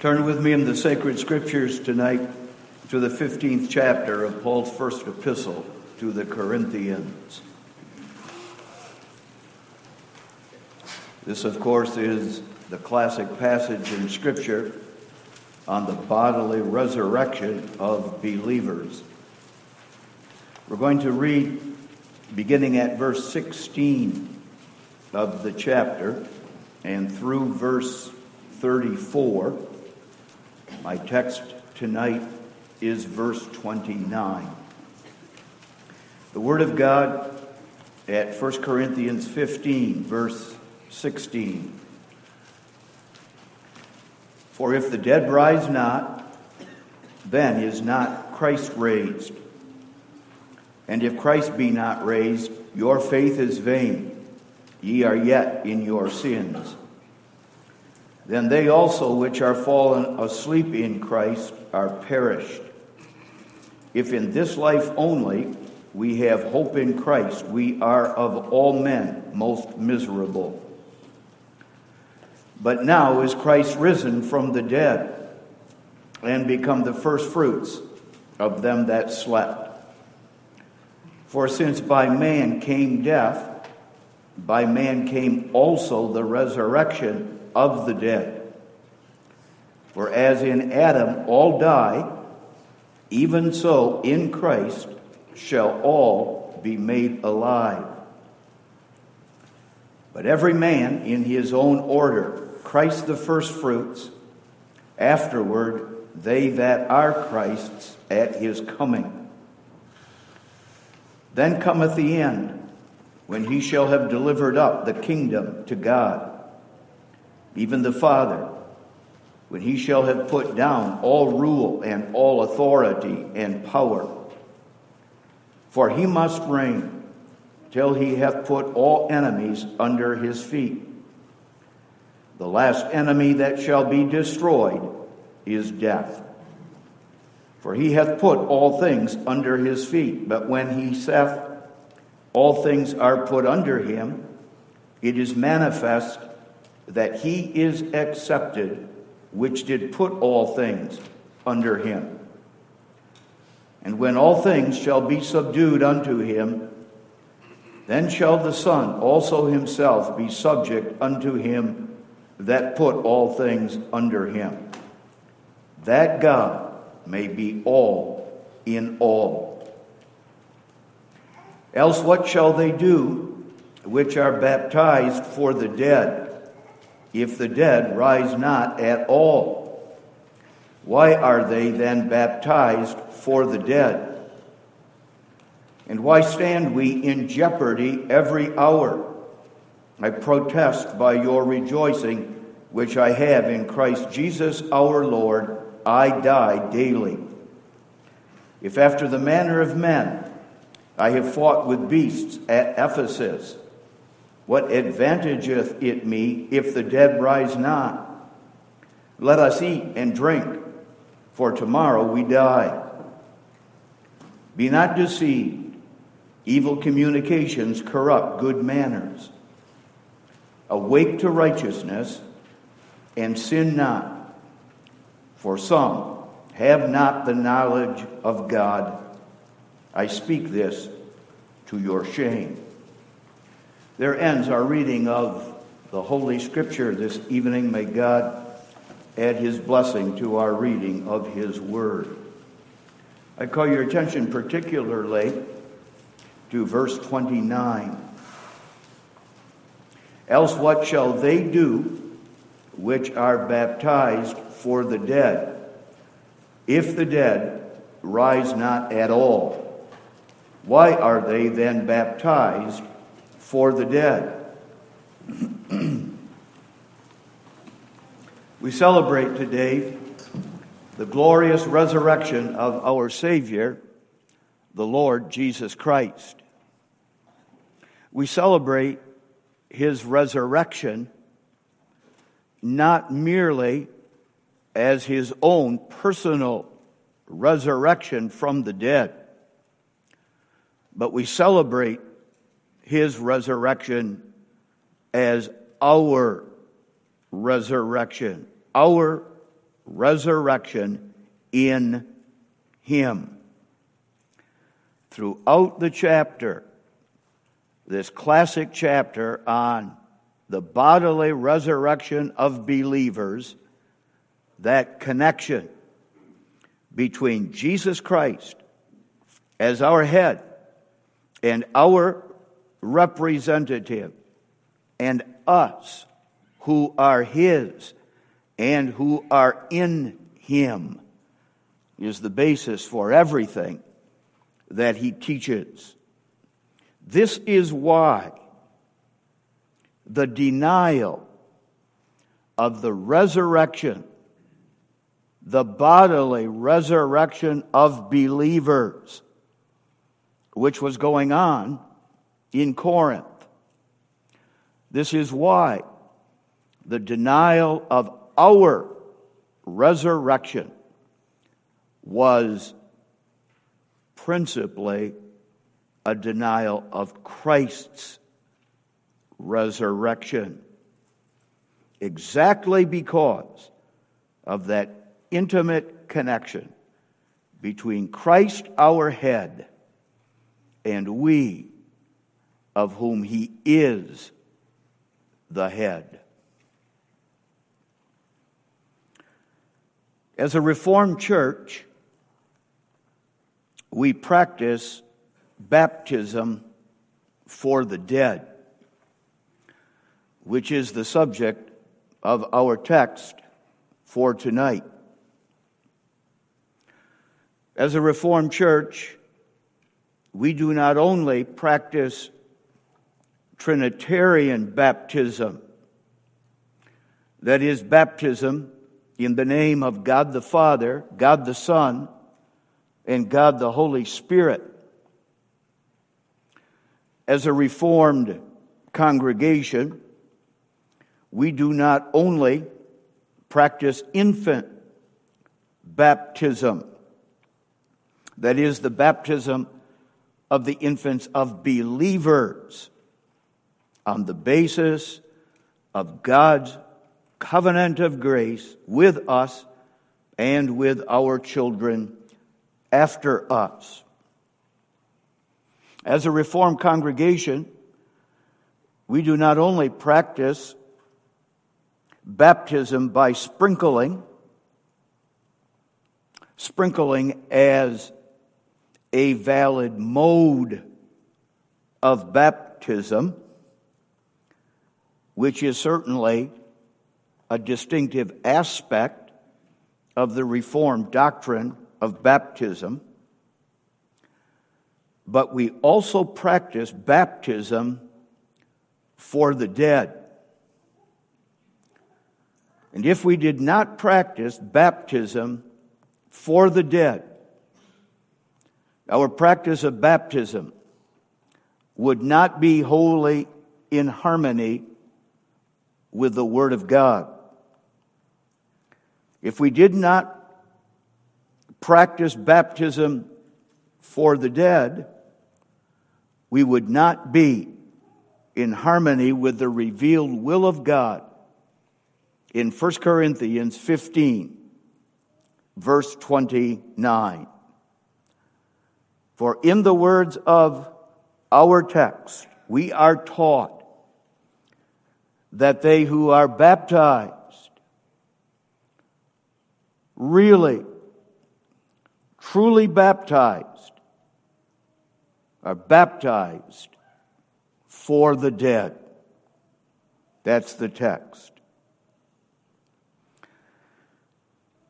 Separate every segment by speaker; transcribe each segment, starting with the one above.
Speaker 1: Turn with me in the sacred scriptures tonight to the 15th chapter of Paul's first epistle to the Corinthians. This, of course, is the classic passage in Scripture on the bodily resurrection of believers. We're going to read beginning at verse 16 of the chapter and through verse 34. My text tonight is verse 29. The Word of God at 1 Corinthians 15, verse 16. For if the dead rise not, then is not Christ raised. And if Christ be not raised, your faith is vain. Ye are yet in your sins. Then they also which are fallen asleep in Christ are perished. If in this life only we have hope in Christ, we are of all men most miserable. But now is Christ risen from the dead and become the firstfruits of them that slept. For since by man came death, by man came also the resurrection of the dead. For as in Adam all die, even so in Christ shall all be made alive. But every man in his own order Christ the firstfruits, afterward they that are Christ's at his coming. Then cometh the end, when he shall have delivered up the kingdom to God, even the Father, when he shall have put down all rule and all authority and power. For he must reign till he hath put all enemies under his feet. The last enemy that shall be destroyed is death. For he hath put all things under his feet. But when he saith, All things are put under him, it is manifest that he is accepted, which did put all things under him. And when all things shall be subdued unto him, then shall the Son also himself be subject unto him that put all things under him, that God may be all in all. Else what shall they do which are baptized for the dead, if the dead rise not at all? Why are they then baptized for the dead? And why stand we in jeopardy every hour? I protest by your rejoicing, which I have in Christ Jesus our Lord, I die daily. If after the manner of men I have fought with beasts at Ephesus, what advantageth it me if the dead rise not? Let us eat and drink, for tomorrow we die. Be not deceived. Evil communications corrupt good manners. Awake to righteousness and sin not. For some have not the knowledge of God. I speak this to your shame. There ends our reading of the Holy Scripture this evening. May God add his blessing to our reading of his word. I call your attention particularly to verse 29. Else what shall they do which are baptized for the dead, if the dead rise not at all? Why are they then baptized for the dead? we celebrate today the glorious resurrection of our Savior, the Lord Jesus Christ. We celebrate his resurrection not merely as his own personal resurrection from the dead, but we celebrate his resurrection as our resurrection, our resurrection in him. Throughout the chapter, this classic chapter on the bodily resurrection of believers, that connection between Jesus Christ as our head and our representative and us who are His and who are in Him is the basis for everything that He teaches. This is why the denial of the resurrection, the bodily resurrection of believers, which was going on in Corinth. This is why the denial of our resurrection was principally a denial of Christ's resurrection. Exactly because of that intimate connection between Christ, our head, and we, of whom he is the head. As a Reformed church, we practice baptism for the dead, which is the subject of our text for tonight. As a Reformed church, we do not only practice Trinitarian baptism, that is, baptism in the name of God the Father, God the Son, and God the Holy Spirit. As a Reformed congregation, we do not only practice infant baptism, that is, the baptism of the infants of believers on the basis of God's covenant of grace with us and with our children after us. As a Reformed congregation, we do not only practice baptism by sprinkling, sprinkling as a valid mode of baptism, which is certainly a distinctive aspect of the Reformed doctrine of baptism. But we also practice baptism for the dead. And if we did not practice baptism for the dead, our practice of baptism would not be wholly in harmony with the Word of God. If we did not practice baptism for the dead, we would not be in harmony with the revealed will of God in 1 Corinthians 15, verse 29. For in the words of our text, we are taught that they who are baptized really, truly baptized, are baptized for the dead. That's the text.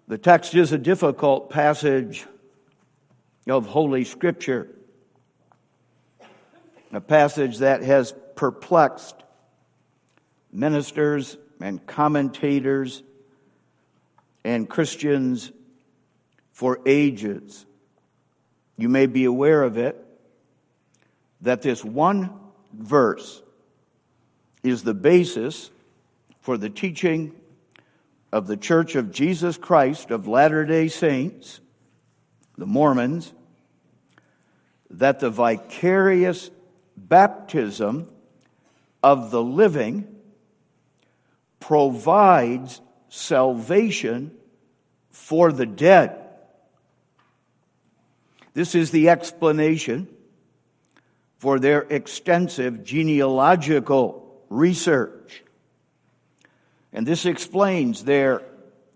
Speaker 1: The text is a difficult passage of Holy Scripture. A passage that has perplexed ministers and commentators and Christians for ages. You may be aware of it that this one verse is the basis for the teaching of the Church of Jesus Christ of Latter day Saints the Mormons, that the vicarious baptism of the living provides salvation for the dead. This is the explanation for their extensive genealogical research. And this explains their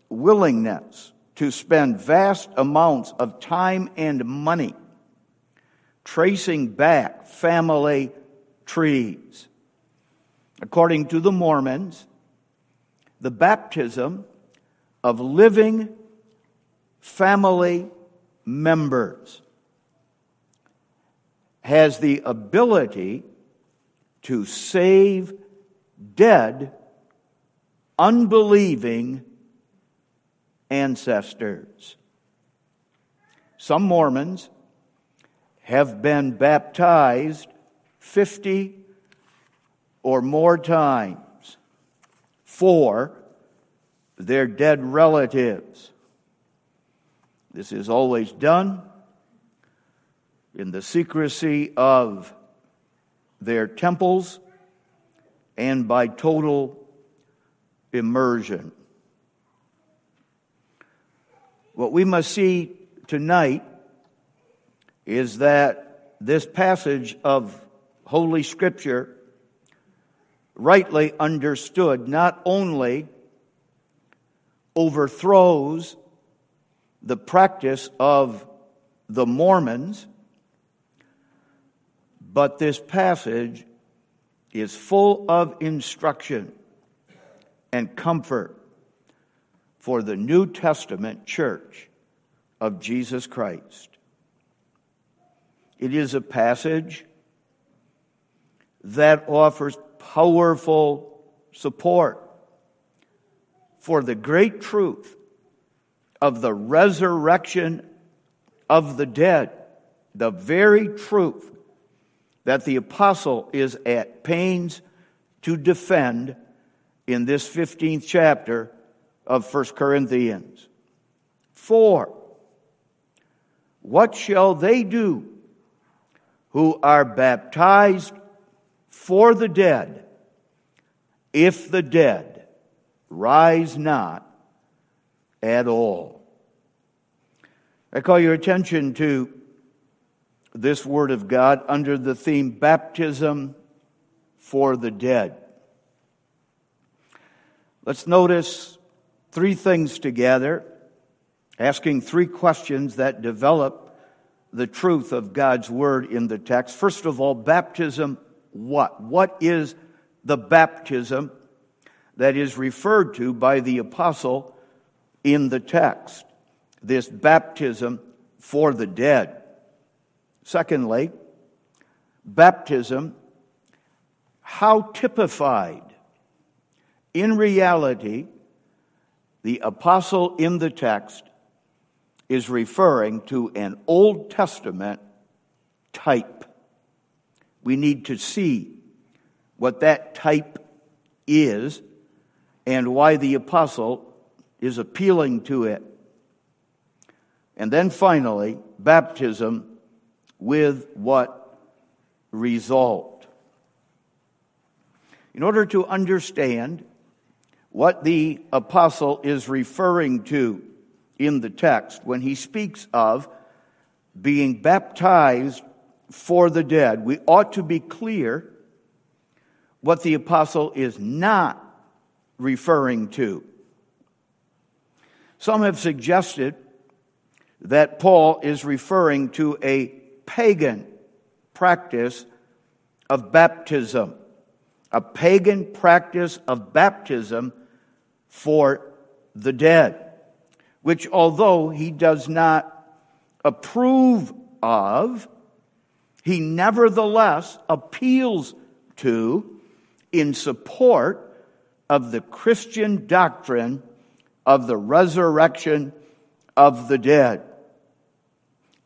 Speaker 1: willingness to spend vast amounts of time and money tracing back family trees. According to the Mormons, the baptism of living family members has the ability to save dead, unbelieving ancestors. Some Mormons have been baptized 50 or more times for their dead relatives. This is always done in the secrecy of their temples and by total immersion. What we must see tonight is that this passage of Holy Scripture, rightly understood, not only overthrows the practice of the Mormons, but this passage is full of instruction and comfort for the New Testament church of Jesus Christ. It is a passage that offers powerful support for the great truth of the resurrection of the dead, the very truth that the apostle is at pains to defend in this 15th chapter of 1 Corinthians. For, what shall they do who are baptized for the dead if the dead rise not at all? I call your attention to this Word of God under the theme Baptism for the Dead. Let's notice three things together, asking three questions that develop the truth of God's Word in the text. First of all, baptism, what? What is the baptism that is referred to by the apostle in the text? This baptism for the dead. Secondly, baptism, how typified in reality the apostle in the text is referring to an Old Testament type. We need to see what that type is and why the apostle is appealing to it. And then finally, baptism with what result? In order to understand what the apostle is referring to in the text when he speaks of being baptized for the dead, we ought to be clear what the apostle is not referring to. Some have suggested that Paul is referring to a pagan practice of baptism, a pagan practice of baptism for the dead, which although he does not approve of, he nevertheless appeals to in support of the Christian doctrine of the resurrection of the dead.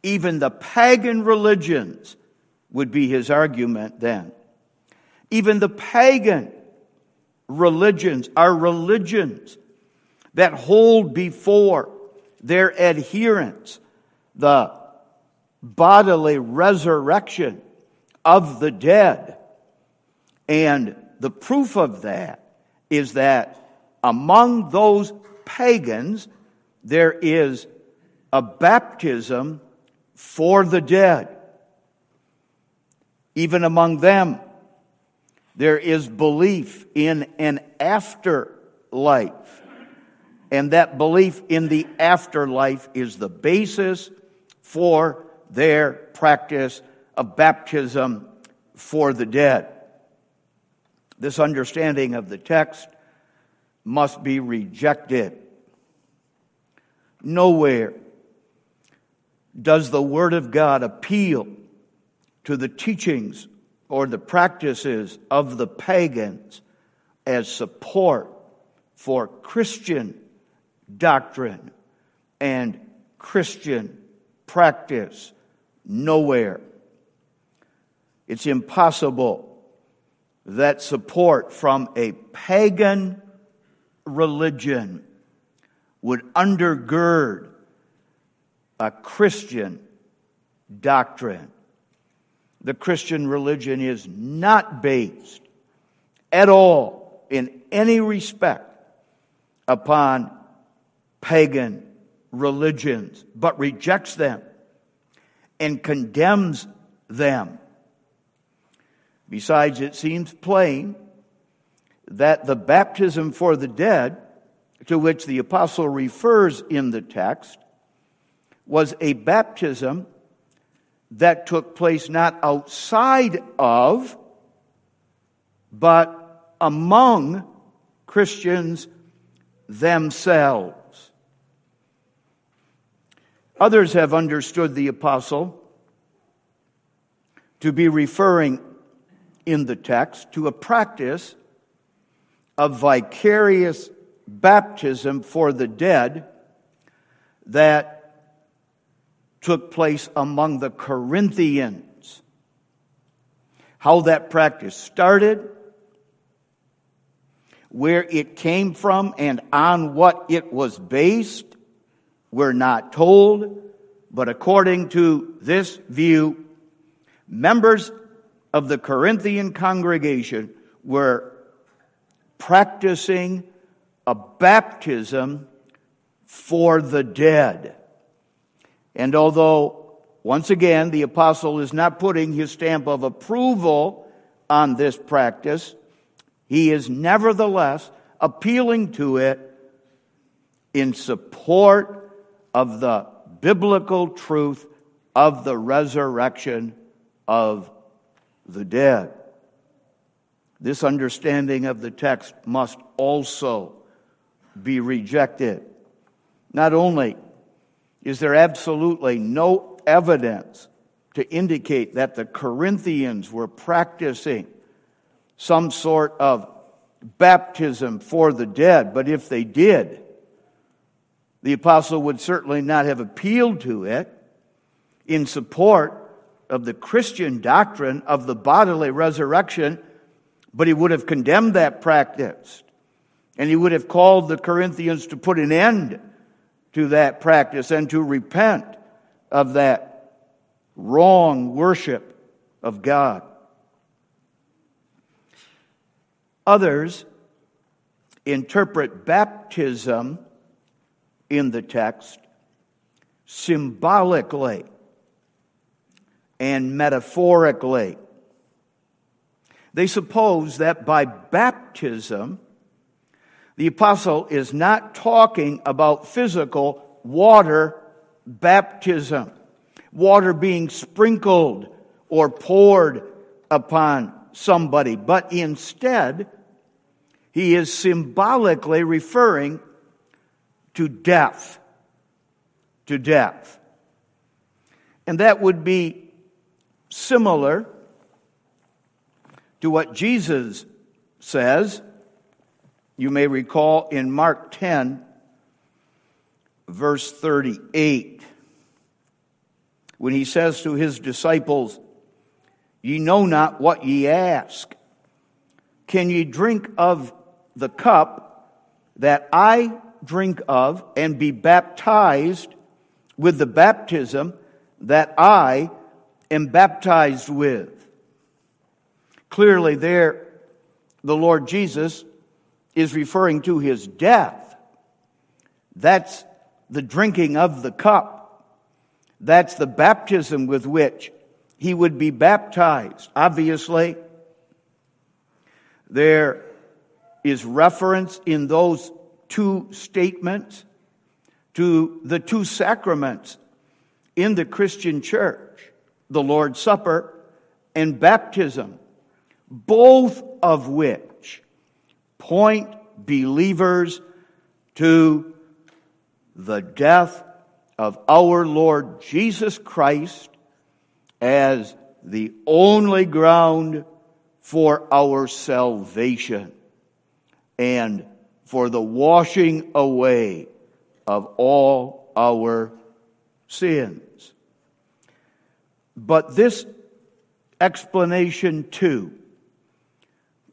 Speaker 1: Even the pagan religions would be his argument then. Even the pagan religions are religions that hold before their adherents the bodily resurrection of the dead. And the proof of that is that among those pagans, there is a baptism for the dead. Even among them, there is belief in an afterlife. And that belief in the afterlife is the basis for their practice of baptism for the dead. This understanding of the text must be rejected. Nowhere does the Word of God appeal to the teachings or the practices of the pagans as support for Christian doctrine and Christian practice. Nowhere. It's impossible that support from a pagan religion would undergird a Christian doctrine the Christian religion is not based at all in any respect upon pagan religions, but rejects them and condemns them. Besides, it seems plain that the baptism for the dead, to which the apostle refers in the text, was a baptism that took place not outside of, but among Christians themselves. Others have understood the apostle to be referring in the text to a practice of vicarious baptism for the dead that took place among the Corinthians. How that practice started, where it came from, and on what it was based, we're not told. But according to this view, members of the Corinthian congregation were practicing a baptism for the dead. And although, once again, the apostle is not putting his stamp of approval on this practice, he is nevertheless appealing to it in support of the biblical truth of the resurrection of the dead. This understanding of the text must also be rejected. Not only is there absolutely no evidence to indicate that the Corinthians were practicing some sort of baptism for the dead. But if they did, the apostle would certainly not have appealed to it in support of the Christian doctrine of the bodily resurrection, but he would have condemned that practice. And he would have called the Corinthians to put an end to that practice and to repent of that wrong worship of God. Others interpret baptism in the text symbolically and metaphorically. They suppose that by baptism, the apostle is not talking about physical water baptism, water being sprinkled or poured upon somebody, but instead, he is symbolically referring to death. To death. And that would be similar to what Jesus says you may recall in Mark 10, verse 38, when he says to his disciples, Ye know not what ye ask. Can ye drink of the cup that I drink of and be baptized with the baptism that I am baptized with? Clearly, there, the Lord Jesus is referring to his death. That's the drinking of the cup. That's the baptism with which he would be baptized. Obviously, there is reference in those two statements to the two sacraments in the Christian church the Lord's Supper and baptism, both of which point believers to the death of our Lord Jesus Christ as the only ground for our salvation and for the washing away of all our sins. But this explanation, too,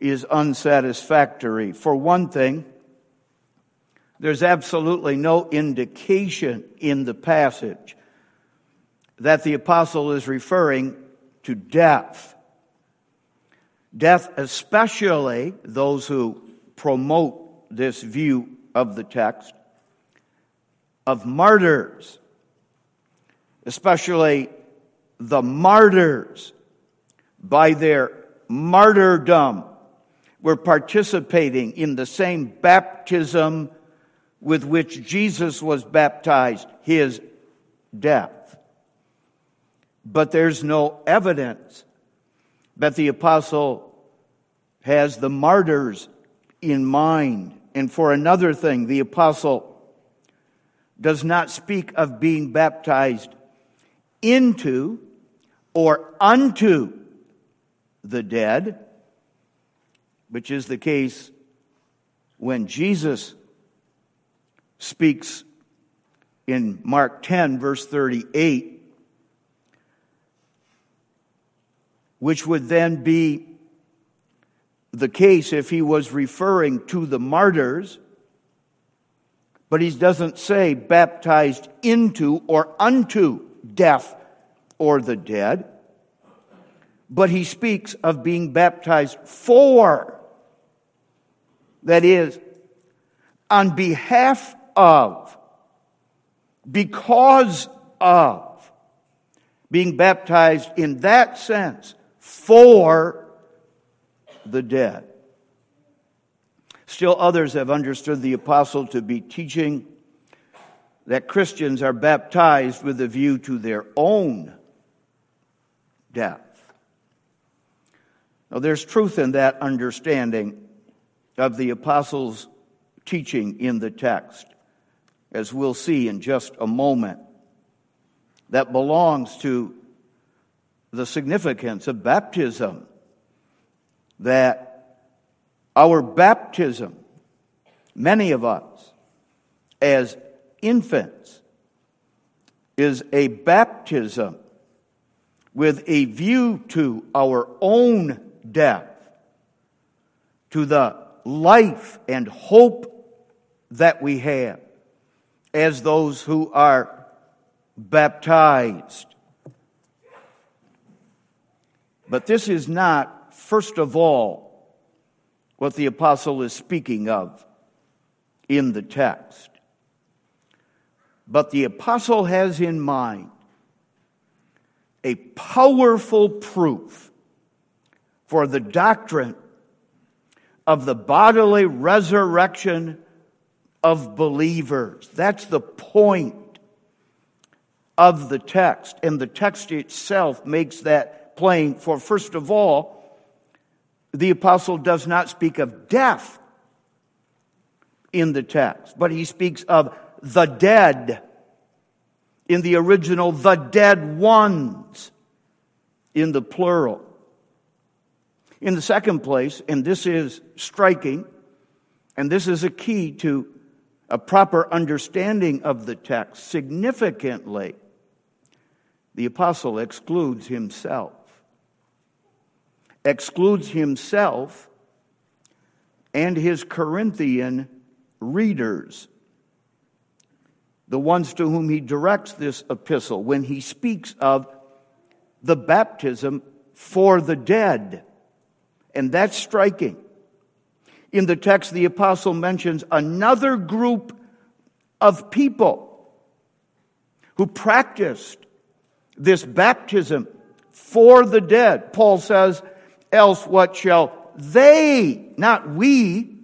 Speaker 1: is unsatisfactory. For one thing, there's absolutely no indication in the passage that the apostle is referring to death. Death, especially those who promote this view of the text, of martyrs, especially the martyrs, by their martyrdom, were participating in the same baptism with which Jesus was baptized, his death. But there's no evidence that the apostle has the martyrs in mind. And for another thing, the apostle does not speak of being baptized into or unto the dead, which is the case when Jesus speaks in Mark 10, verse 38, which would then be the case if he was referring to the martyrs, but he doesn't say baptized into or unto death or the dead, but he speaks of being baptized for, that is, on behalf of, because of, being baptized in that sense for the dead. Still, others have understood the apostle to be teaching that Christians are baptized with a view to their own death. Now, there's truth in that understanding of the apostles' teaching in the text as we'll see in just a moment, that belongs to the significance of baptism. That our baptism, many of us, as infants, is a baptism with a view to our own death, to the life and hope that we have as those who are baptized. But this is not, first of all, what the apostle is speaking of in the text. But the apostle has in mind a powerful proof for the doctrine of the bodily resurrection of believers. That's the point of the text. And the text itself makes that plain. For first of all, the apostle does not speak of death in the text, but he speaks of the dead. In the original, the dead ones in the plural. In the second place, and this is striking, and this is a key to a proper understanding of the text, significantly, the apostle excludes himself. Excludes himself and his Corinthian readers, the ones to whom he directs this epistle, when he speaks of the baptism for the dead. And that's striking. In the text, the apostle mentions another group of people who practiced this baptism for the dead. Paul says, else what shall they, not we,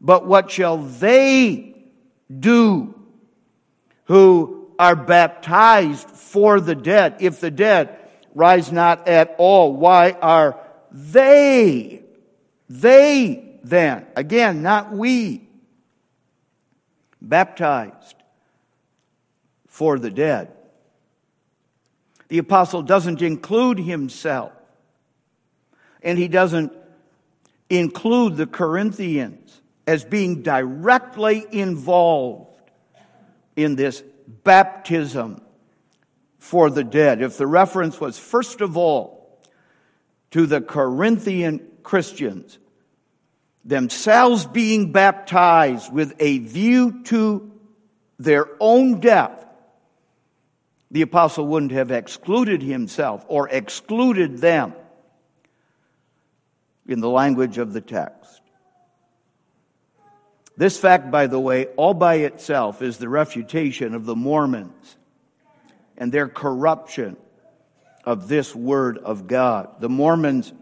Speaker 1: but what shall they do who are baptized for the dead? If the dead rise not at all, why are they, they then, again, not we, baptized for the dead? The apostle doesn't include himself. And he doesn't include the Corinthians as being directly involved in this baptism for the dead. If the reference was first of all to the Corinthian Christians themselves being baptized with a view to their own death, the apostle wouldn't have excluded himself or excluded them in the language of the text. This fact, by the way, all by itself is the refutation of the Mormons and their corruption of this word of God. The Mormons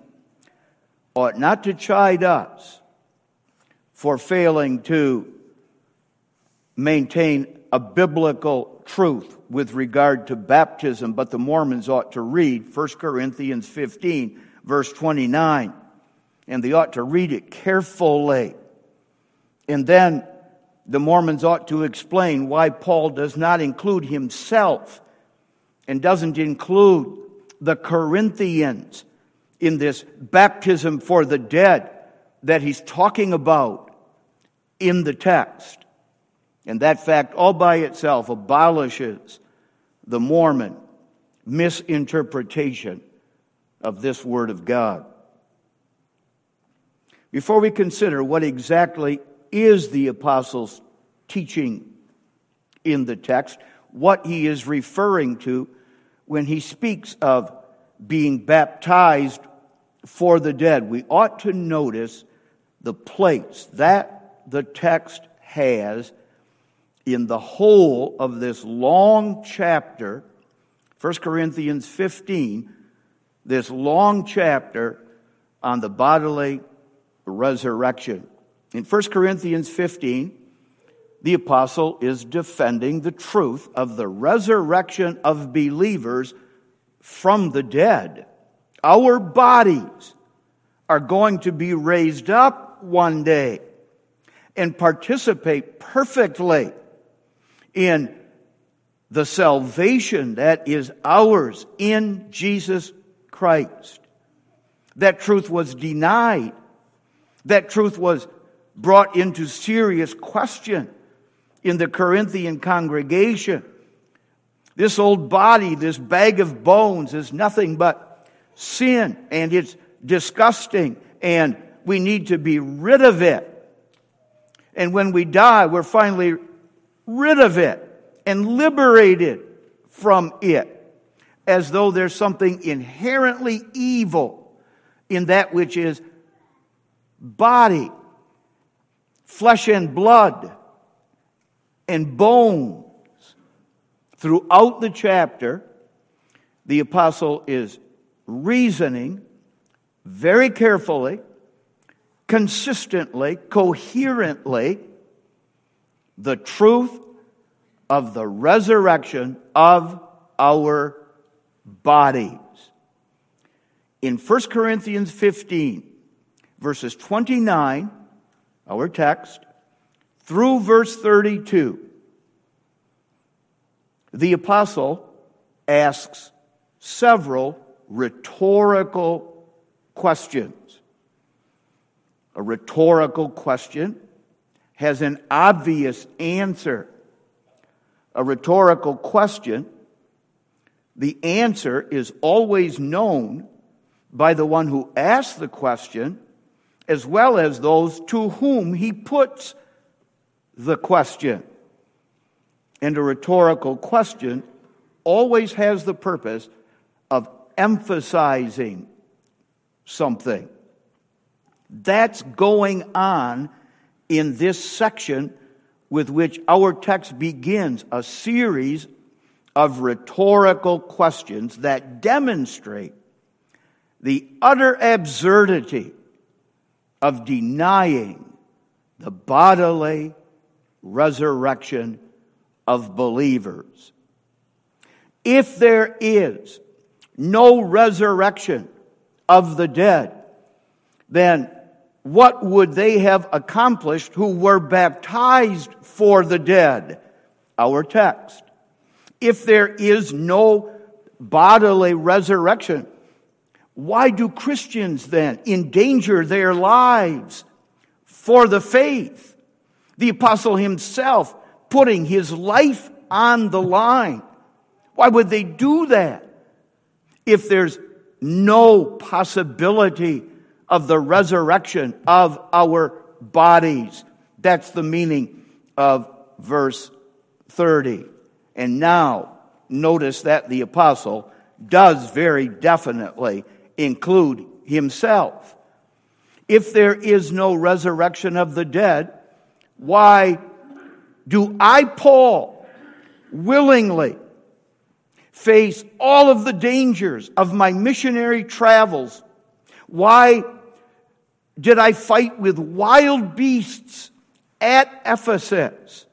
Speaker 1: ought not to chide us for failing to maintain a biblical truth with regard to baptism, but the Mormons ought to read 1 Corinthians 15, verse 29 and they ought to read it carefully. And then the Mormons ought to explain why Paul does not include himself and doesn't include the Corinthians in this baptism for the dead that he's talking about in the text. And that fact all by itself abolishes the Mormon misinterpretation of this Word of God. Before we consider what exactly is the apostle's teaching in the text, what he is referring to when he speaks of being baptized for the dead, we ought to notice the place that the text has in the whole of this long chapter, 1 Corinthians 15, this long chapter on the bodily resurrection. In 1 Corinthians 15, the apostle is defending the truth of the resurrection of believers from the dead. Our bodies are going to be raised up one day and participate perfectly in the salvation that is ours in Jesus Christ. That truth was denied that truth was brought into serious question in the Corinthian congregation. This old body, this bag of bones, is nothing but sin, and it's disgusting, and we need to be rid of it. And when we die, we're finally rid of it and liberated from it, as though there's something inherently evil in that which is body, flesh and blood, and bones. Throughout the chapter, the apostle is reasoning very carefully, consistently, coherently the truth of the resurrection of our bodies. In 1 Corinthians 15, verses 29, our text, through verse 32, the apostle asks several rhetorical questions. A rhetorical question has an obvious answer. A rhetorical question, the answer is always known by the one who asks the question as well as those to whom he puts the question. And a rhetorical question always has the purpose of emphasizing something. That's going on in this section with which our text begins a series of rhetorical questions that demonstrate the utter absurdity of denying the bodily resurrection of believers. If there is no resurrection of the dead, then what would they have accomplished who were baptized for the dead? Our text. If there is no bodily resurrection, why do Christians then endanger their lives for the faith? The apostle himself putting his life on the line. Why would they do that if there's no possibility of the resurrection of our bodies? That's the meaning of verse 30. And now, notice that the apostle does very definitely include himself. If there is no resurrection of the dead, why do I, Paul, willingly face all of the dangers of my missionary travels? Why did I fight with wild beasts at Ephesus,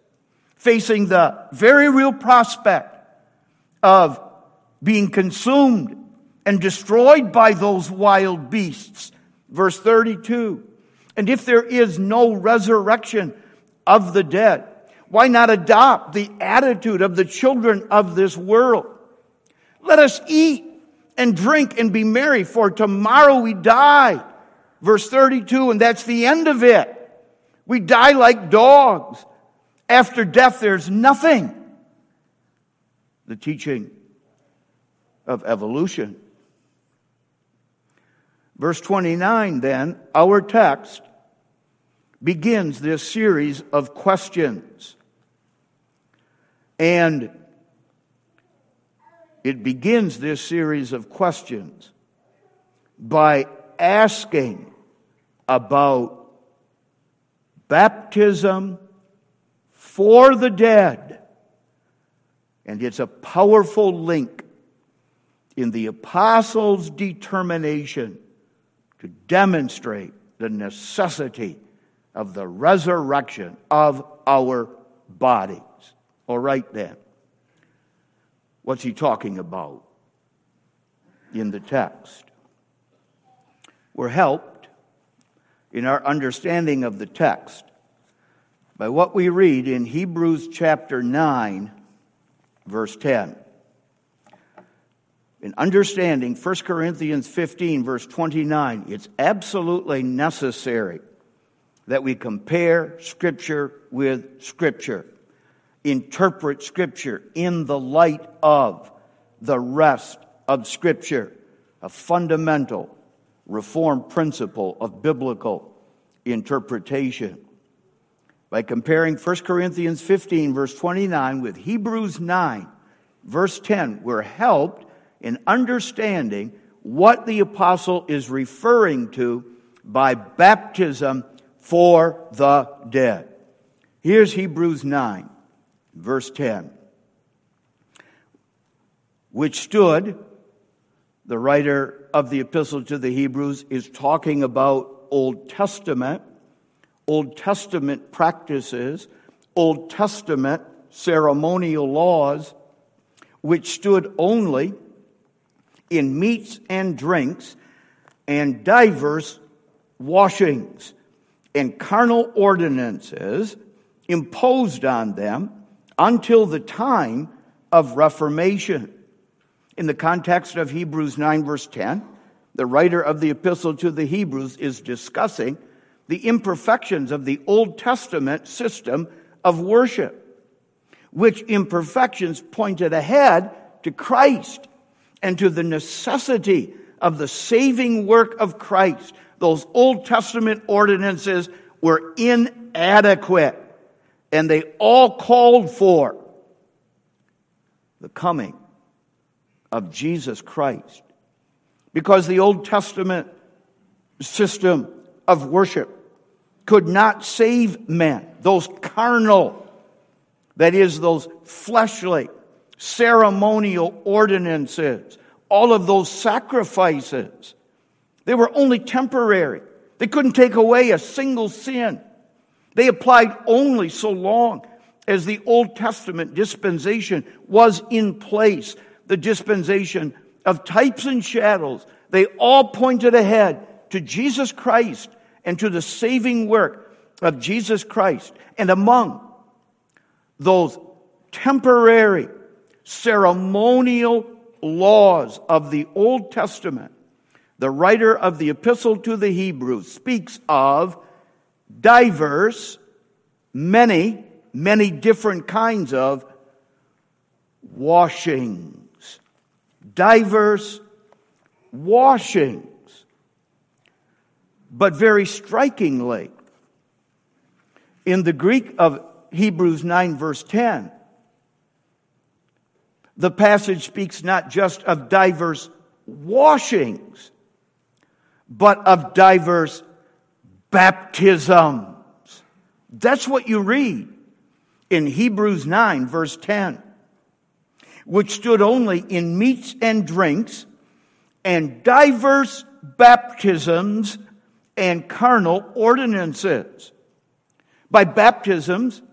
Speaker 1: facing the very real prospect of being consumed and destroyed by those wild beasts? Verse 32. And if there is no resurrection of the dead, why not adopt the attitude of the children of this world? Let us eat and drink and be merry, for tomorrow we die. Verse 32, and that's the end of it. We die like dogs. After death, there's nothing. The teaching of evolution. Verse 29, then, our text begins this series of questions. And it begins this series of questions by asking about baptism for the dead. And it's a powerful link in the apostles' determination to demonstrate the necessity of the resurrection of our bodies. All right, then. What's he talking about in the text? We're helped in our understanding of the text by what we read in Hebrews chapter 9, verse 10. In understanding 1 Corinthians 15, verse 29, it's absolutely necessary that we compare Scripture with Scripture interpret Scripture in the light of the rest of Scripture, a fundamental reform principle of biblical interpretation. By comparing 1 Corinthians 15, verse 29, with Hebrews 9, verse 10, we're helped in understanding what the apostle is referring to by baptism for the dead. Here's Hebrews 9 verse 10, which stood, the writer of the epistle to the Hebrews is talking about Old Testament, Old Testament practices, Old Testament ceremonial laws, which stood only in meats and drinks and diverse washings and carnal ordinances imposed on them until the time of Reformation. In the context of Hebrews 9, verse 10, the writer of the epistle to the Hebrews is discussing the imperfections of the Old Testament system of worship, which imperfections pointed ahead to Christ and to the necessity of the saving work of Christ. Those Old Testament ordinances were inadequate and they all called for the coming of Jesus Christ. Because the Old Testament system of worship could not save men, those carnal, that is, those fleshly, ceremonial ordinances, all of those sacrifices. They were only temporary. They couldn't take away a single sin. They applied only so long as the Old Testament dispensation was in place. The dispensation of types and shadows, they all pointed ahead to Jesus Christ and to the saving work of Jesus Christ. And among those temporary ceremonial laws of the Old Testament, the writer of the Epistle to the Hebrews speaks of diverse, many, many different kinds of washings. Diverse washings. But very strikingly, in the Greek of Hebrews 9, verse 10, the passage speaks not just of diverse washings, but of diverse baptisms. That's what you read in Hebrews 9, verse 10, which stood only in meats and drinks and diverse baptisms and carnal ordinances. By baptisms,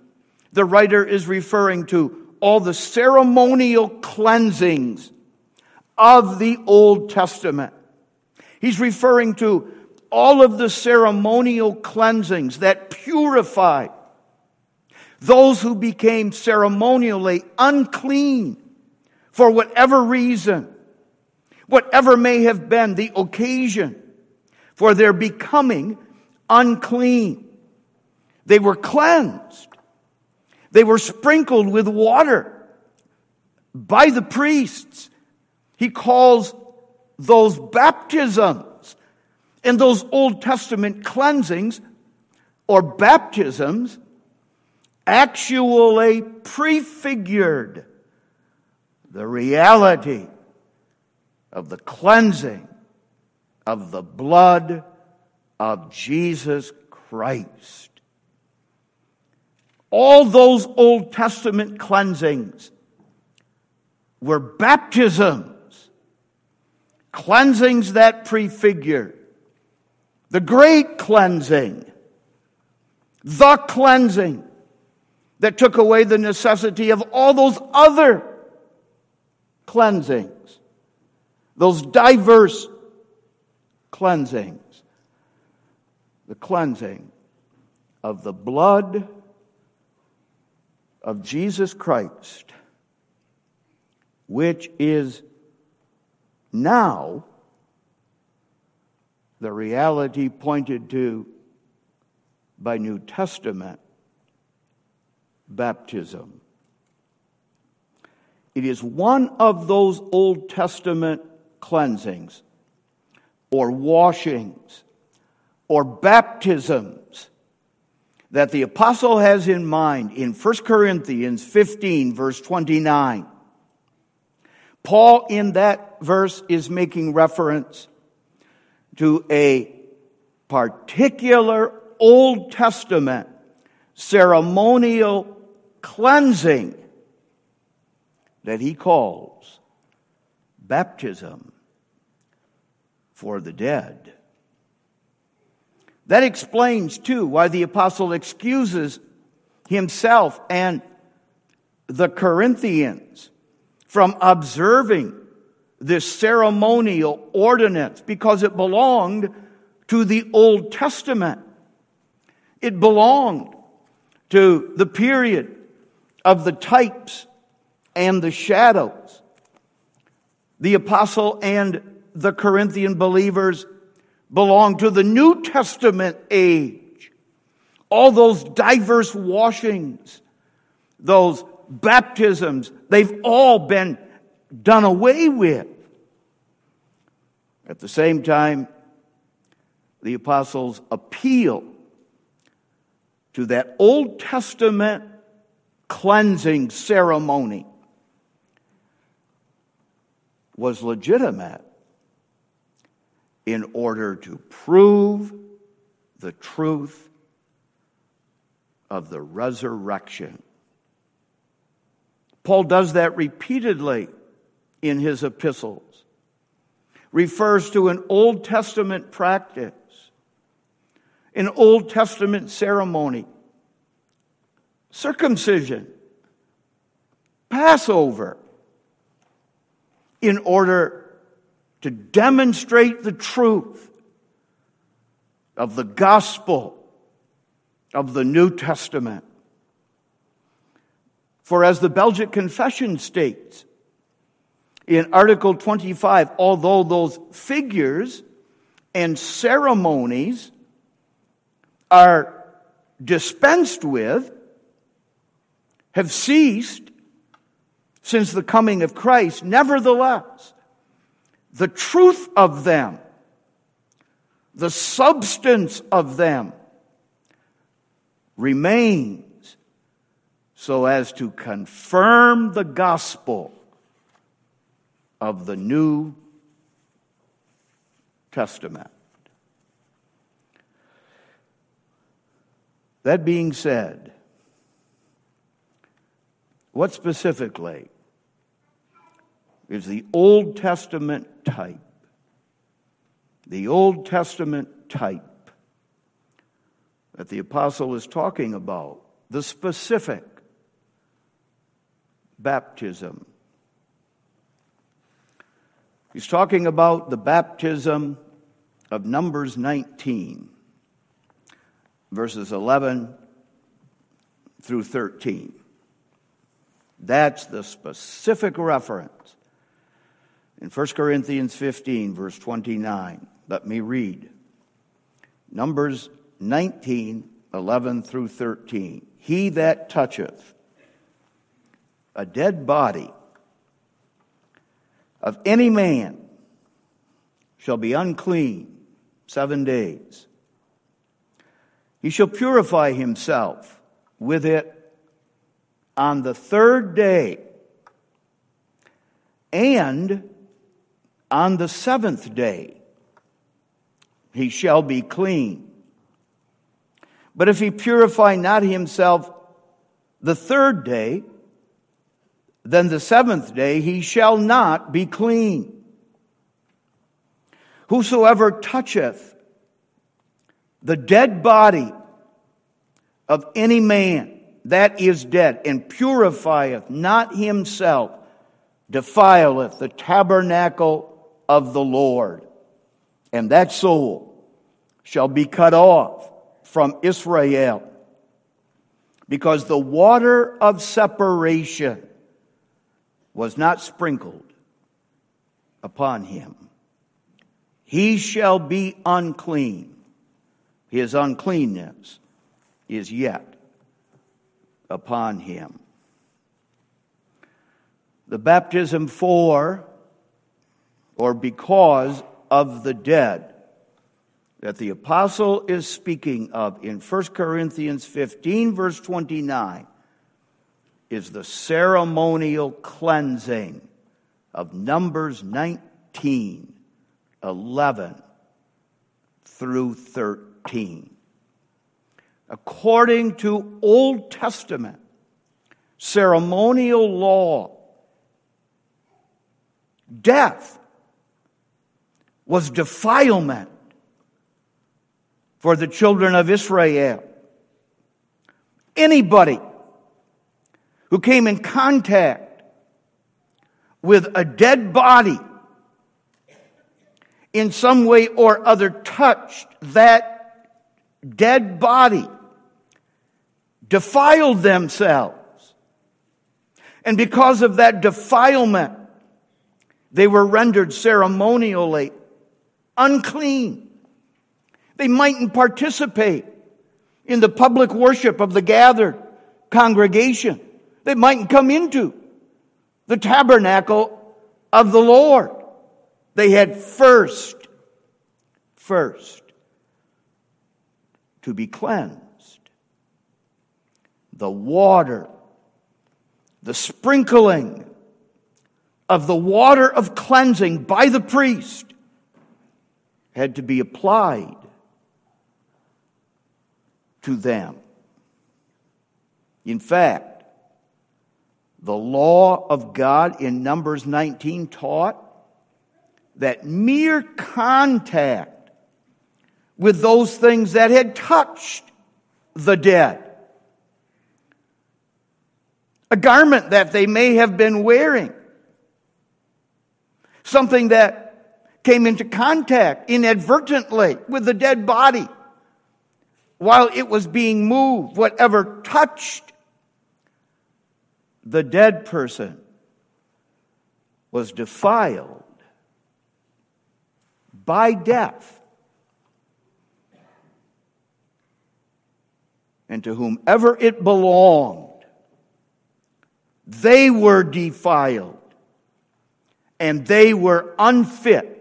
Speaker 1: the writer is referring to all the ceremonial cleansings of the Old Testament. He's referring to all of the ceremonial cleansings that purify those who became ceremonially unclean for whatever reason, whatever may have been the occasion for their becoming unclean. They were cleansed. They were sprinkled with water by the priests. He calls those baptisms and those Old Testament cleansings or baptisms actually prefigured the reality of the cleansing of the blood of Jesus Christ. All those Old Testament cleansings were baptisms, cleansings that prefigure the great cleansing, the cleansing that took away the necessity of all those other cleansings, those diverse cleansings. The cleansing of the blood of Jesus Christ, which is now the reality pointed to by New Testament baptism. It is one of those Old Testament cleansings or washings or baptisms that the apostle has in mind in 1 Corinthians 15, verse 29. Paul, in that verse, is making reference to a particular Old Testament ceremonial cleansing that he calls baptism for the dead. That explains, too, why the apostle excuses himself and the Corinthians from observing this ceremonial ordinance because it belonged to the Old Testament. It belonged to the period of the types and the shadows. The apostle and the Corinthian believers belong to the New Testament age. All those diverse washings, those baptisms, they've all been done away with. At the same time, the apostles appeal to that Old Testament cleansing ceremony was legitimate in order to prove the truth of the resurrection. Paul does that repeatedly in his epistles. Refers to an Old Testament practice, an Old Testament ceremony, circumcision, Passover, in order to demonstrate the truth of the gospel of the New Testament. For as the Belgic Confession states in Article 25, although those figures and ceremonies are dispensed with, have ceased since the coming of Christ, nevertheless, the truth of them, the substance of them, remains so as to confirm the gospel of the New Testament. That being said, what specifically is the Old Testament type? The Old Testament type that the apostle is talking about, the specific baptism. He's talking about the baptism of Numbers 19, verses 11 through 13. That's the specific reference. In 1 Corinthians 15, verse 29, let me read. Numbers 19, 11 through 13. He that toucheth a dead body of any man shall be unclean seven days. He shall purify himself with it on the third day, and on the seventh day he shall be clean. But if he purify not himself the third day, then the seventh day he shall not be clean. Whosoever toucheth the dead body of any man that is dead and purifieth not himself defileth the tabernacle of the Lord, and that soul shall be cut off from Israel because the water of separation was not sprinkled upon him. He shall be unclean. His uncleanness is yet upon him. The baptism for or because of the dead that the apostle is speaking of in 1 Corinthians 15, verse 29, is the ceremonial cleansing of Numbers 19, 11 through 13. According to Old Testament ceremonial law, death was defilement for the children of Israel. Anybody who came in contact with a dead body in some way or other touched that dead body, defiled themselves. And because of that defilement, they were rendered ceremonially unclean. They mightn't participate in the public worship of the gathered congregation. They mightn't come into the tabernacle of the Lord. They had first, first to be cleansed. The water, the sprinkling of the water of cleansing by the priest had to be applied to them. In fact, The law of God in Numbers 19 taught that mere contact with those things that had touched the dead, a garment that they may have been wearing, something that came into contact inadvertently with the dead body while it was being moved, whatever touched the dead person was defiled by death. And to whomever it belonged, they were defiled and they were unfit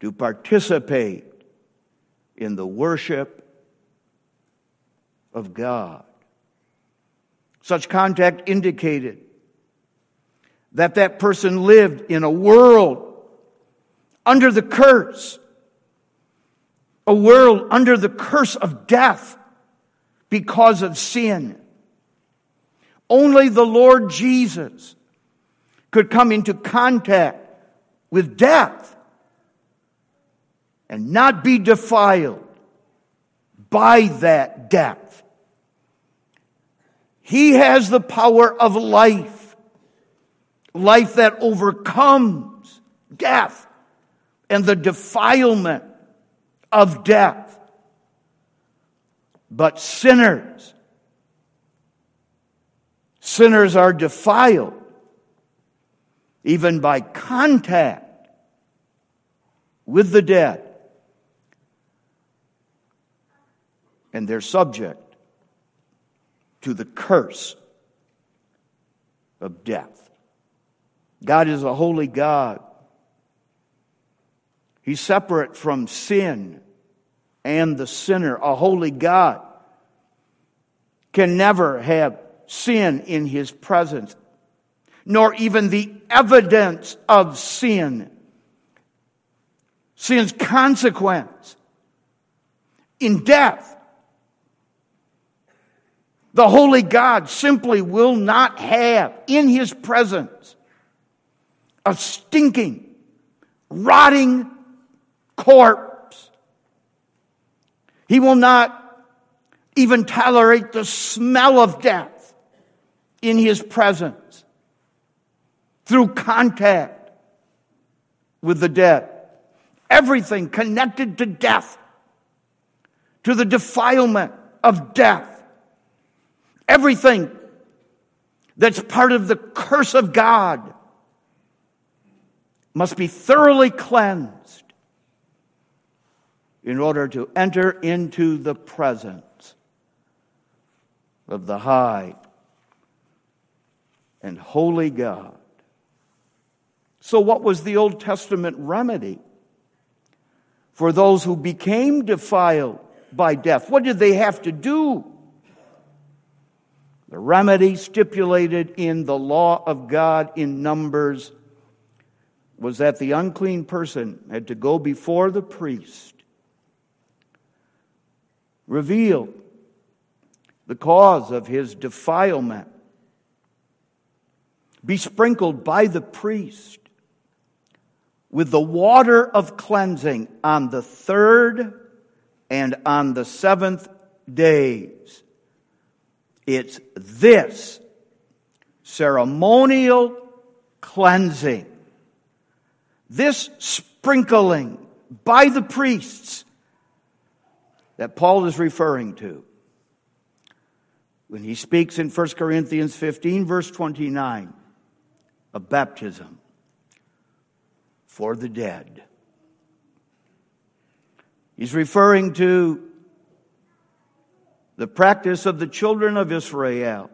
Speaker 1: to participate in the worship of God. Such contact indicated that that person lived in a world under the curse, a world under the curse of death because of sin. Only the Lord Jesus could come into contact with death and not be defiled by that death. He has the power of life, life that overcomes death and the defilement of death. But sinners, sinners are defiled even by contact with the dead. And they're subject to the curse of death. God is a holy God. He's separate from sin and the sinner. A holy God can never have sin in his presence, nor even the evidence of sin. Sin's consequence in death. The holy God simply will not have in his presence a stinking, rotting corpse. He will not even tolerate the smell of death in his presence through contact with the dead. Everything connected to death, to the defilement of death, everything that's part of the curse of God must be thoroughly cleansed in order to enter into the presence of the high and holy God. So, what was the Old Testament remedy for those who became defiled by death? What did they have to do? The remedy stipulated in the law of God in Numbers was that the unclean person had to go before the priest, reveal the cause of his defilement, be sprinkled by the priest with the water of cleansing on the third and on the seventh days. It's this ceremonial cleansing, this sprinkling by the priests that Paul is referring to when he speaks in 1 Corinthians 15, verse 29, of baptism for the dead. He's referring to the practice of the children of Israel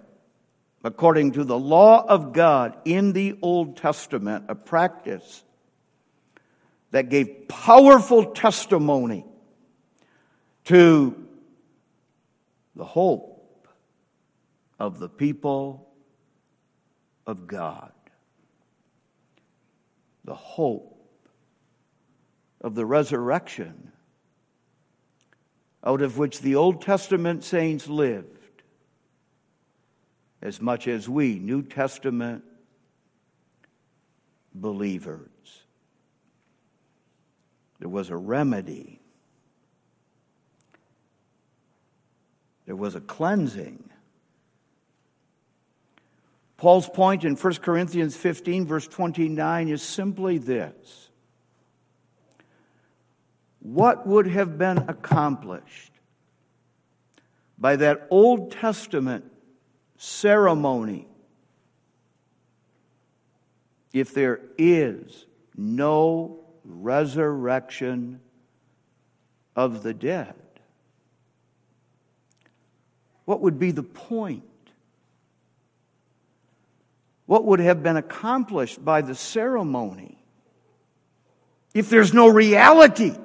Speaker 1: according to the law of God in the Old Testament, a practice that gave powerful testimony to the hope of the people of God. The hope of the resurrection out of which the Old Testament saints lived as much as we, New Testament believers. There was a remedy, there was a cleansing. Paul's point in 1 Corinthians 15, verse 29, is simply this What would have been accomplished by that Old Testament ceremony if there is no resurrection of the dead? What would be the point? What would have been accomplished by the ceremony if there's no reality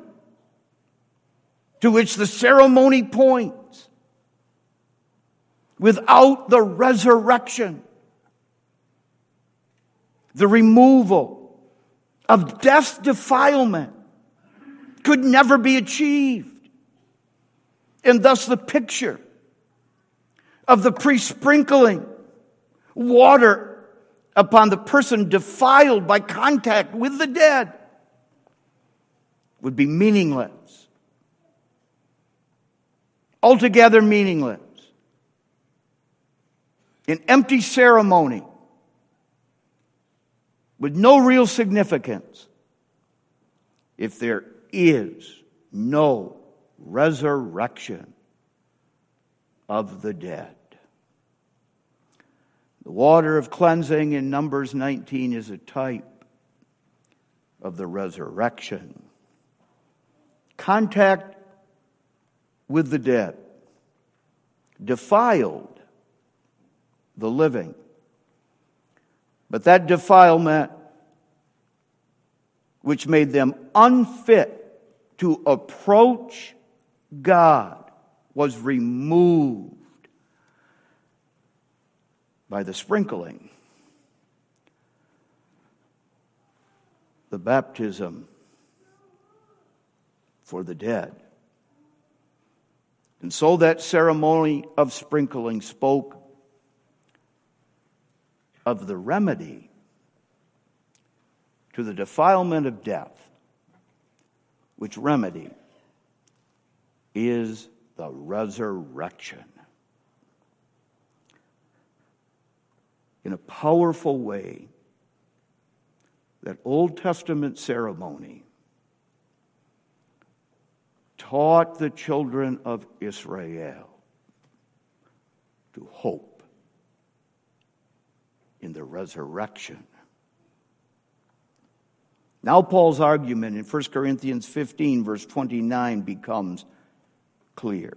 Speaker 1: to which the ceremony points? Without the resurrection, the removal of death's defilement could never be achieved. And thus the picture of the pre-sprinkling water upon the person defiled by contact with the dead would be meaningless. Altogether meaningless. An empty ceremony with no real significance if there is no resurrection of the dead. The water of cleansing in Numbers 19 is a type of the resurrection. Contact with the dead defiled the living. But that defilement, which made them unfit to approach God, was removed by the sprinkling. The baptism for the dead. And so that ceremony of sprinkling spoke of the remedy to the defilement of death, which remedy is the resurrection. In a powerful way, that Old Testament ceremony taught the children of Israel to hope in the resurrection. Now, Paul's argument in 1 Corinthians 15, verse 29, becomes clear.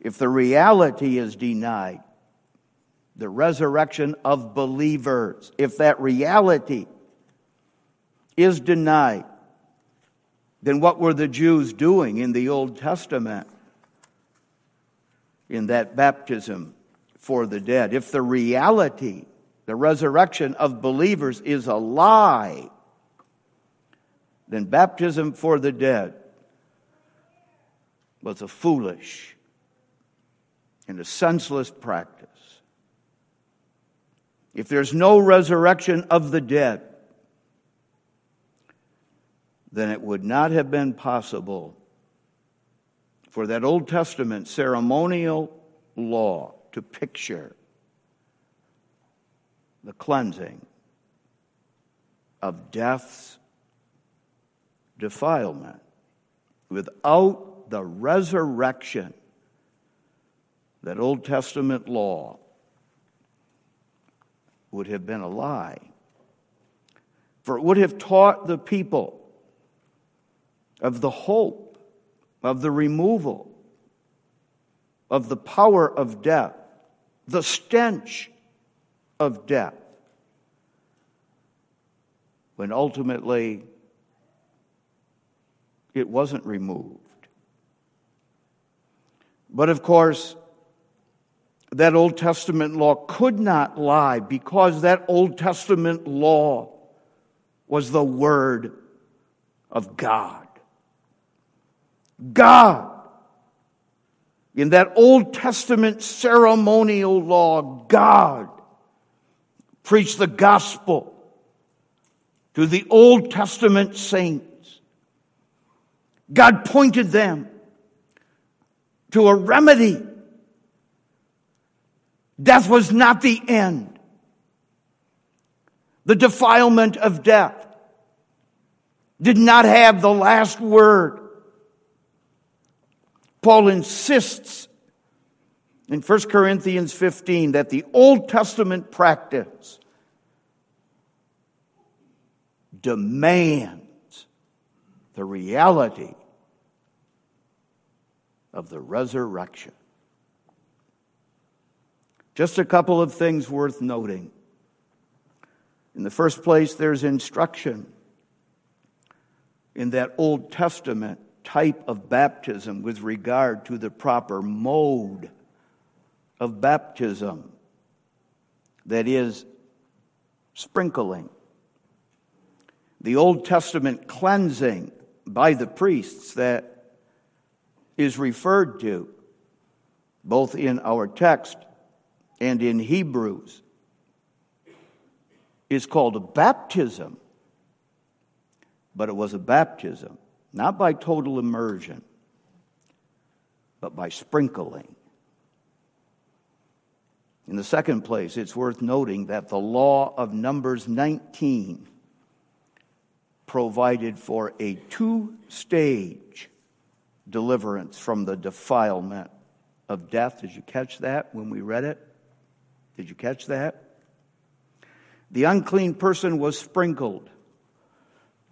Speaker 1: If the reality is denied, the resurrection of believers, if that reality is denied, then what were the Jews doing in the Old Testament in that baptism for the dead. If the reality, the resurrection of believers is a lie, then baptism for the dead was a foolish and a senseless practice. If there's no resurrection of the dead, then it would not have been possible for that Old Testament ceremonial law to picture the cleansing of death's defilement. Without the resurrection, that Old Testament law would have been a lie. For it would have taught the people of the hope of the removal of the power of death the stench of death. When ultimately it wasn't removed. But of course, that Old Testament law could not lie because that Old Testament law was the Word of God. God In that Old Testament ceremonial law, God preached the gospel to the Old Testament saints. God pointed them to a remedy. Death was not the end. The defilement of death did not have the last word. Paul insists in 1 Corinthians 15 that the Old Testament practice demands the reality of the resurrection. Just a couple of things worth noting. In the first place, there's instruction in that Old Testament type of baptism with regard to the proper mode of baptism that is sprinkling. The Old Testament cleansing by the priests that is referred to both in our text and in Hebrews is called a baptism. But it was a baptism, not by total immersion, but by sprinkling. In the second place, it's worth noting that the law of Numbers 19 provided for a two stage deliverance from the defilement of death. Did you catch that when we read it? Did you catch that? The unclean person was sprinkled,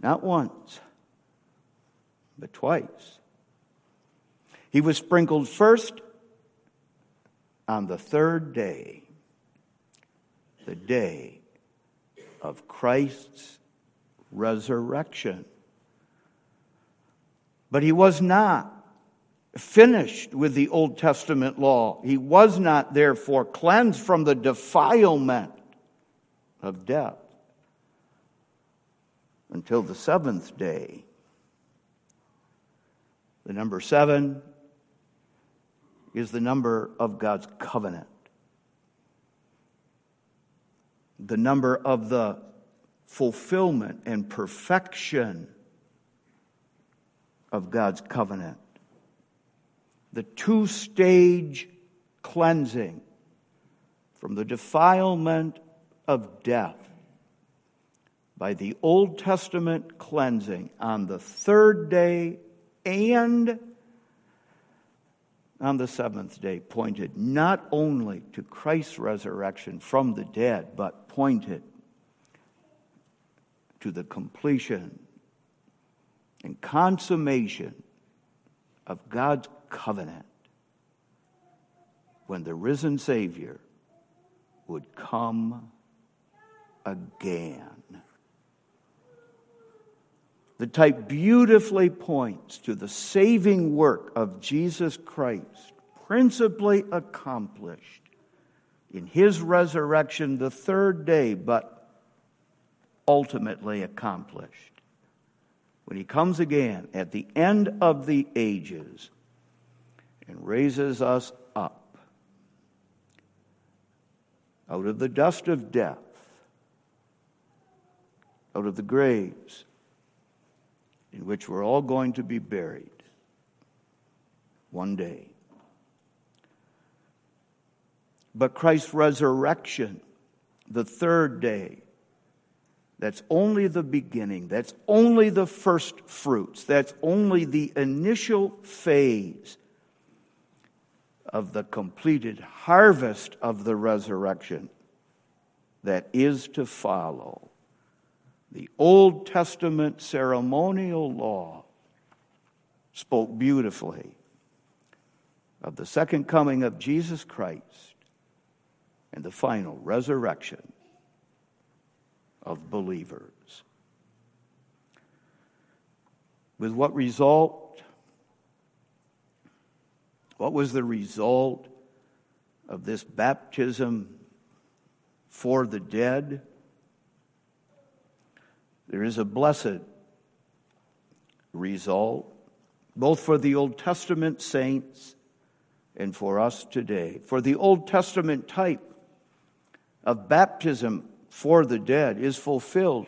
Speaker 1: not once, but twice. He was sprinkled first on the third day, the day of Christ's resurrection. But he was not finished with the Old Testament law. He was not, therefore, cleansed from the defilement of death until the seventh day. The number seven is the number of God's covenant, the number of the fulfillment and perfection of God's covenant, the two stage cleansing from the defilement of death by the Old Testament cleansing on the third day and on the seventh day pointed not only to Christ's resurrection from the dead, but pointed to the completion and consummation of God's covenant when the risen Savior would come again. The type beautifully points to the saving work of Jesus Christ, principally accomplished in his resurrection the third day, but ultimately accomplished. When he comes again at the end of the ages and raises us up out of the dust of death out of the graves in which we're all going to be buried one day. But Christ's resurrection, the third day, that's only the beginning. That's only the first fruits. That's only the initial phase of the completed harvest of the resurrection that is to follow the Old Testament ceremonial law spoke beautifully of the second coming of Jesus Christ and the final resurrection of believers. With what result? What was the result of this baptism for the dead? There is a blessed result, both for the Old Testament saints and for us today. For the Old Testament type of baptism for the dead is fulfilled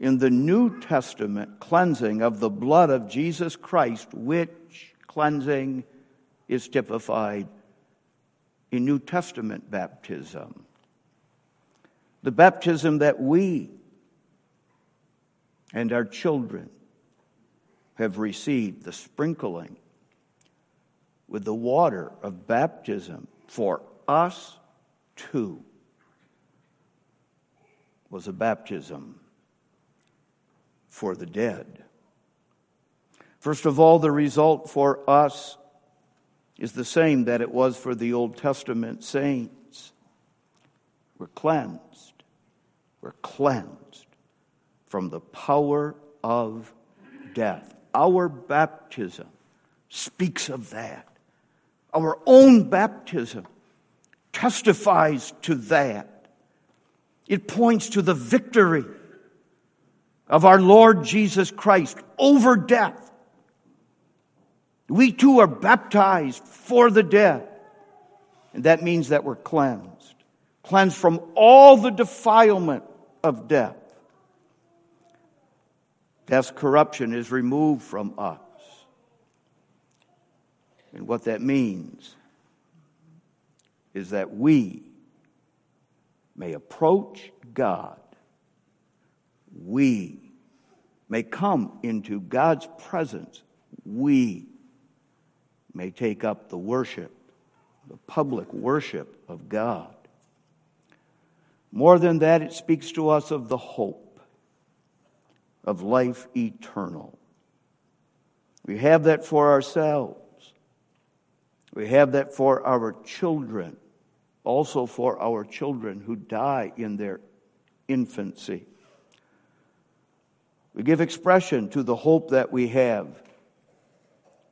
Speaker 1: in the New Testament cleansing of the blood of Jesus Christ, which cleansing is typified in New Testament baptism. The baptism that we and our children have received, the sprinkling with the water of baptism for us too, was a baptism for the dead. First of all, the result for us is the same that it was for the Old Testament saints. We're cleansed. We're cleansed from the power of death. Our baptism speaks of that. Our own baptism testifies to that. It points to the victory of our Lord Jesus Christ over death. We too are baptized for the dead. And that means that we're cleansed, cleansed from all the defilement of death. Death's corruption is removed from us. And what that means is that we may approach God we may come into God's presence. We may take up the worship, the public worship of God. More than that, it speaks to us of the hope of life eternal. We have that for ourselves. We have that for our children, also for our children who die in their infancy. We give expression to the hope that we have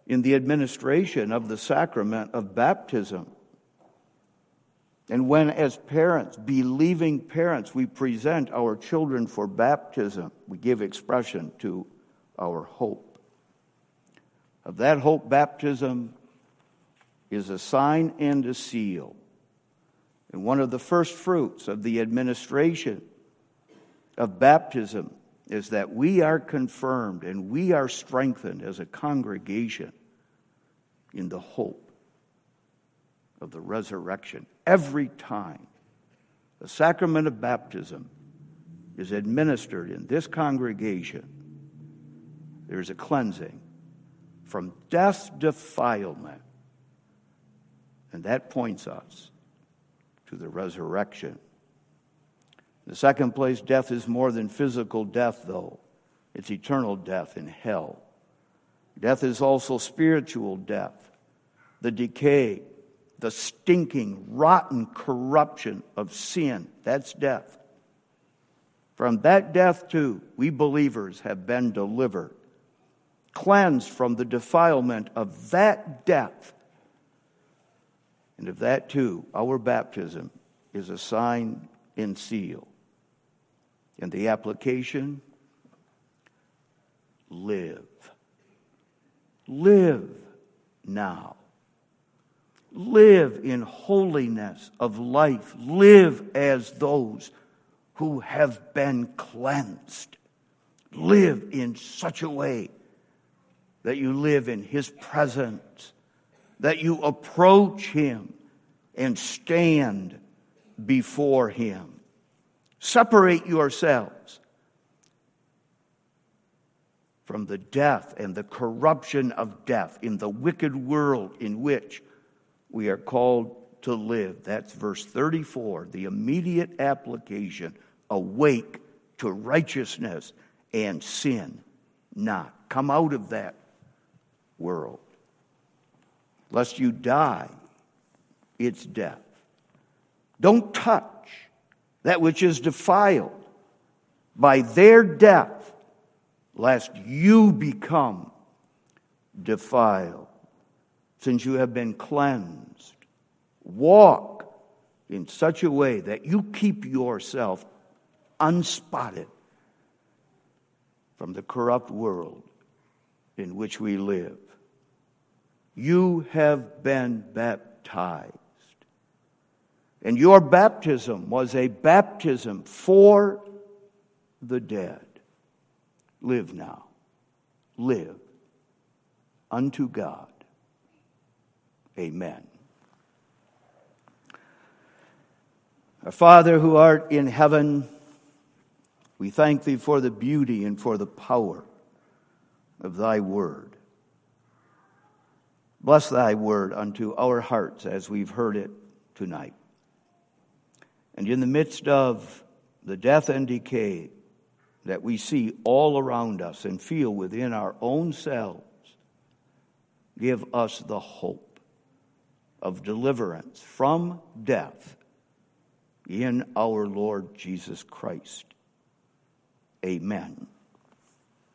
Speaker 1: in the administration of the sacrament of baptism. And when, as parents, believing parents, we present our children for baptism, we give expression to our hope. Of that hope, baptism is a sign and a seal. And one of the first fruits of the administration of baptism is that we are confirmed and we are strengthened as a congregation in the hope of the resurrection. Every time the sacrament of baptism is administered in this congregation, there's a cleansing from death defilement. And that points us to the resurrection in the second place, death is more than physical death, though. It's eternal death in hell. Death is also spiritual death, the decay, the stinking, rotten corruption of sin. That's death. From that death, too, we believers have been delivered, cleansed from the defilement of that death. And of that, too, our baptism is a sign and seal. And the application live. Live now. Live in holiness of life. Live as those who have been cleansed. Live in such a way that you live in His presence, that you approach Him and stand before Him. Separate yourselves from the death and the corruption of death in the wicked world in which we are called to live. That's verse 34, the immediate application awake to righteousness and sin not. Come out of that world. Lest you die, it's death. Don't touch that which is defiled by their death, lest you become defiled. Since you have been cleansed, walk in such a way that you keep yourself unspotted from the corrupt world in which we live. you have been baptized. And your baptism was a baptism for the dead. Live now. Live unto God. Amen. Our Father who art in heaven, we thank thee for the beauty and for the power of thy word. Bless thy word unto our hearts as we've heard it tonight. And in the midst of the death and decay that we see all around us and feel within our own selves, give us the hope of deliverance from death in our Lord Jesus Christ. Amen.